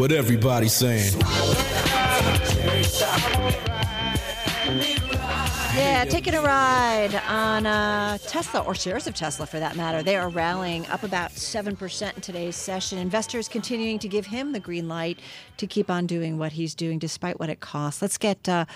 What everybody's saying. Yeah, taking a ride on uh, Tesla or shares of Tesla for that matter. They are rallying up about 7% in today's session. Investors continuing to give him the green light to keep on doing what he's doing despite what it costs. Let's get uh,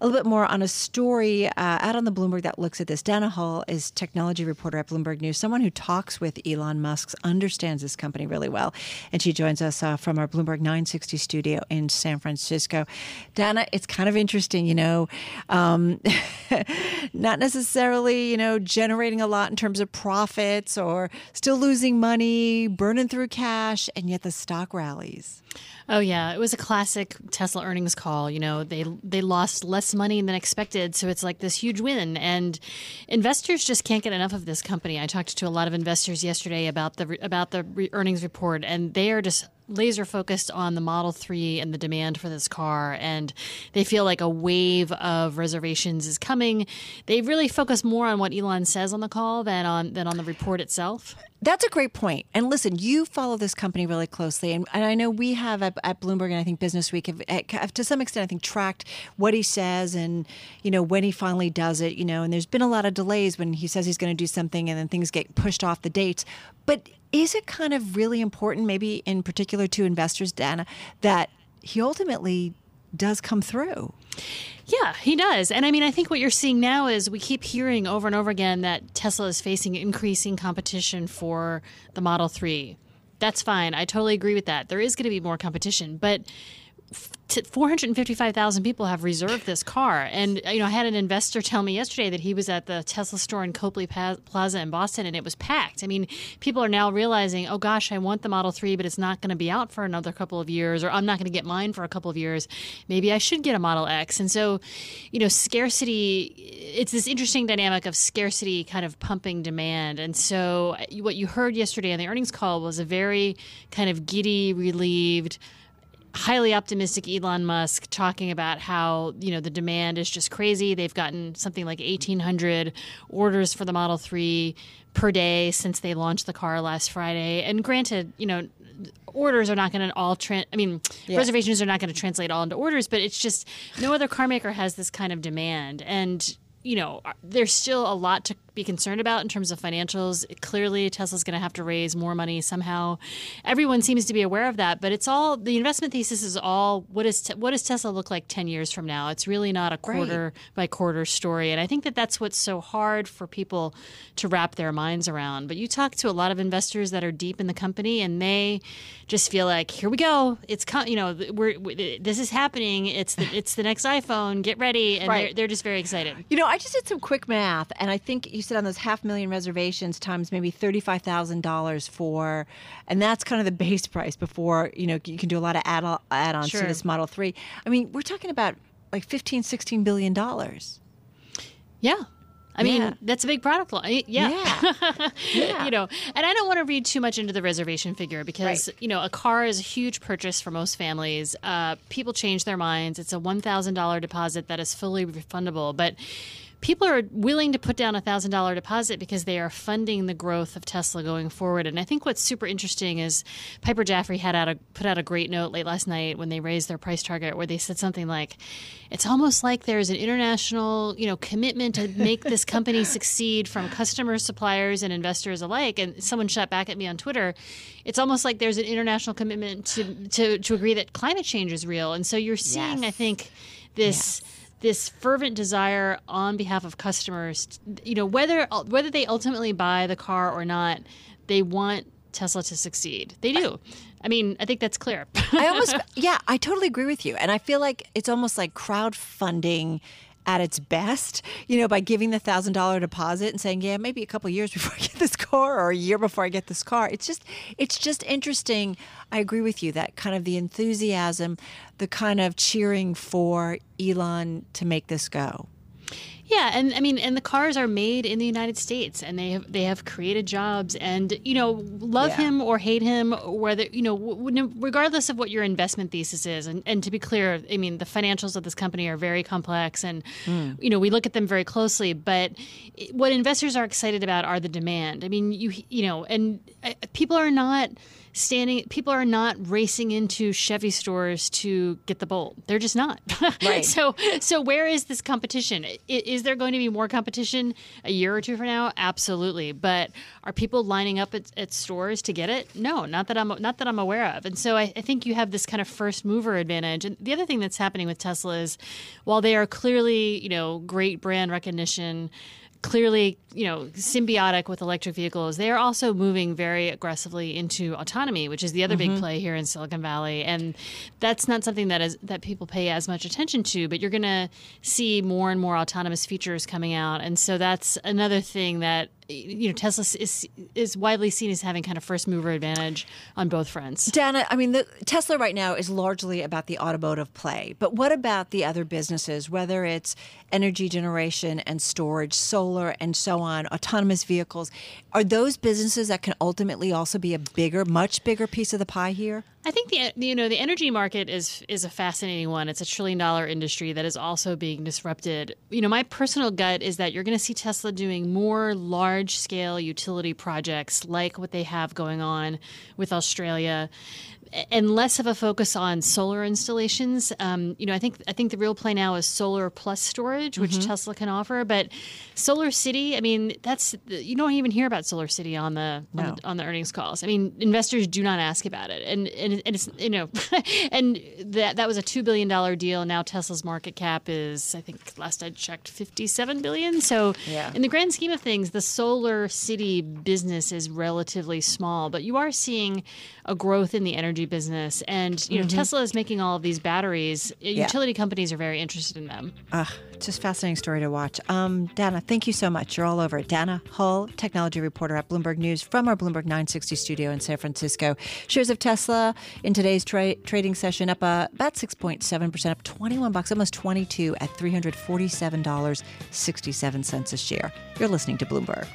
a little bit more on a story uh, out on the Bloomberg that looks at this. Dana Hull is technology reporter at Bloomberg News, someone who talks with Elon Musk, understands this company really well. And she joins us uh, from our Bloomberg 960 studio in San Francisco. Dana, it's kind of interesting, you know, um, not necessarily, you know, generating a lot in terms of profits or still losing money, burning through cash, and yet the stock rallies. Oh yeah, it was a classic Tesla earnings call. You know, they they lost less money than expected, so it's like this huge win, and investors just can't get enough of this company. I talked to a lot of investors yesterday about the about the earnings report, and they are just laser focused on the Model 3 and the demand for this car, and they feel like a wave of reservations is coming. They really focus more on what Elon says on the call than on than on the report itself. That's a great point. And listen, you follow this company really closely, and, and I know we have at, at, Bloomberg and I think Business Week have, have, to some extent I think tracked what he says and you know when he finally does it. You know, and there's been a lot of delays when he says he's going to do something and then things get pushed off the dates. But is it kind of really important, maybe in particular to investors, Dana, that he ultimately does come through? Yeah, he does. And I mean, I think what you're seeing now is we keep hearing over and over again that Tesla is facing increasing competition for the Model 3. That's fine. I totally agree with that. There is going to be more competition, but 455,000 people have reserved this car. And, you know, I had an investor tell me yesterday that he was at the Tesla store in Copley Plaza in Boston and it was packed. I mean, people are now realizing, oh gosh, I want the Model 3, but it's not going to be out for another couple of years, or I'm not going to get mine for a couple of years. Maybe I should get a Model X. And so, you know, scarcity, it's this interesting dynamic of scarcity kind of pumping demand. And so, what you heard yesterday on the earnings call was a very kind of giddy, relieved, highly optimistic Elon Musk talking about how you know the demand is just crazy. They've gotten something like 1,800 orders for the Model 3 per day since they launched the car last Friday. And granted, you know, orders are not going to all trans. I mean, yeah. reservations are not going to translate all into orders, but it's just no other car maker has this kind of demand. And you know, there's still a lot to be concerned about in terms of financials. Clearly, Tesla's going to have to raise more money somehow. Everyone seems to be aware of that, but it's all the investment thesis is all what is te- what does Tesla look like 10 years from now? It's really not a quarter right. by quarter story, and I think that that's what's so hard for people to wrap their minds around. But you talk to a lot of investors that are deep in the company, and they just feel like, here we go, it's com- you know, we're, we, this is happening. It's the it's the next iPhone. Get ready, and right. they're, they're just very excited. You know, I just did some quick math, and I think you said on those half million reservations times maybe thirty-five thousand dollars for, and that's kind of the base price before you know you can do a lot of add add-ons sure. to this Model Three. I mean, we're talking about like 15, 16 billion dollars. Yeah. I mean, yeah. that's a big product line. Yeah. Yeah. yeah. you know, and I don't want to read too much into the reservation figure because, right. you know, a car is a huge purchase for most families. Uh, people change their minds. It's a $1,000 deposit that is fully refundable. But people are willing to put down a thousand dollar deposit because they are funding the growth of Tesla going forward. And I think what's super interesting is Piper Jaffray had out a put out a great note late last night when they raised their price target, where they said something like, "It's almost like there's an international, you know, commitment to make this company succeed from customers, suppliers, and investors alike." And someone shot back at me on Twitter, "It's almost like there's an international commitment to to, to agree that climate change is real." And so you're seeing, yes. I think, this. Yes this fervent desire on behalf of customers, you know, whether whether they ultimately buy the car or not, they want Tesla to succeed. They do. I mean, I think that's clear. I almost, yeah, I totally agree with you. And I feel like it's almost like crowdfunding at its best, you know, by giving the thousand dollar deposit and saying, yeah, maybe a couple years before I get this car or a year before I get this car. It's just, it's just interesting. I agree with you that kind of the enthusiasm, the kind of cheering for Elon to make this go. Yeah, and I mean, and the cars are made in the United States, and they have they have created jobs, and you know, love yeah. him or hate him, whether you know, regardless of what your investment thesis is, and, and to be clear, I mean, the financials of this company are very complex, and mm. you know, we look at them very closely. But what investors are excited about are the demand. I mean, you you know, and uh, people are not standing people are not racing into Chevy stores to get the Bolt. They're just not. Right. so so where is this competition? I- Is there going to be more competition a year or two from now? Absolutely. But are people lining up at, at stores to get it? No, not that I'm not that I'm aware of. And so I, I think you have this kind of first mover advantage. And the other thing that's happening with Tesla is while they are clearly, you know, great brand recognition, clearly, you know, symbiotic with electric vehicles, they are also moving very aggressively into autonomy, which is the other big mm-hmm. play here in Silicon Valley. And that's not something that is that people pay as much attention to, but you're going to see more and more autonomous features coming out. And so that's another thing that you know Tesla is is widely seen as having kind of first mover advantage on both fronts. Dana, I mean, the, Tesla right now is largely about the automotive play, but what about the other businesses, whether it's energy generation and storage, solar, and so on, autonomous vehicles? Are those businesses that can ultimately also be a bigger, much bigger piece of the pie here? I think the you know the energy market is is a fascinating one. It's a trillion dollar industry that is also being disrupted. You know, my personal gut is that you're going to see Tesla doing more large scale utility projects like what they have going on with Australia and less of a focus on solar installations. Um, you know, I think I think the real play now is solar plus storage, which Tesla can offer. But Solar City, I mean, that's you don't even hear about Solar City on the on, the, on the earnings calls. I mean, investors do not ask about it, and and, and it's you know, and that that was a two billion dollar deal. Now Tesla's market cap is, I think, last I checked, fifty seven billion. So Yeah. in the grand scheme of things, the Solar City business is relatively small, but you are seeing a growth in the energy business, and you know, Tesla is making all of these batteries. Utility companies are very interested in them. Ah, just fascinating story to watch. Um, Dana, thank you so much. You're all over it. Dana Hull, technology reporter at Bloomberg News from our Bloomberg 960 studio in San Francisco. Shares of Tesla in today's tra- trading session up uh, about 6.7%, up 21 bucks, almost 22 at $347.67 a share. You're listening to Bloomberg.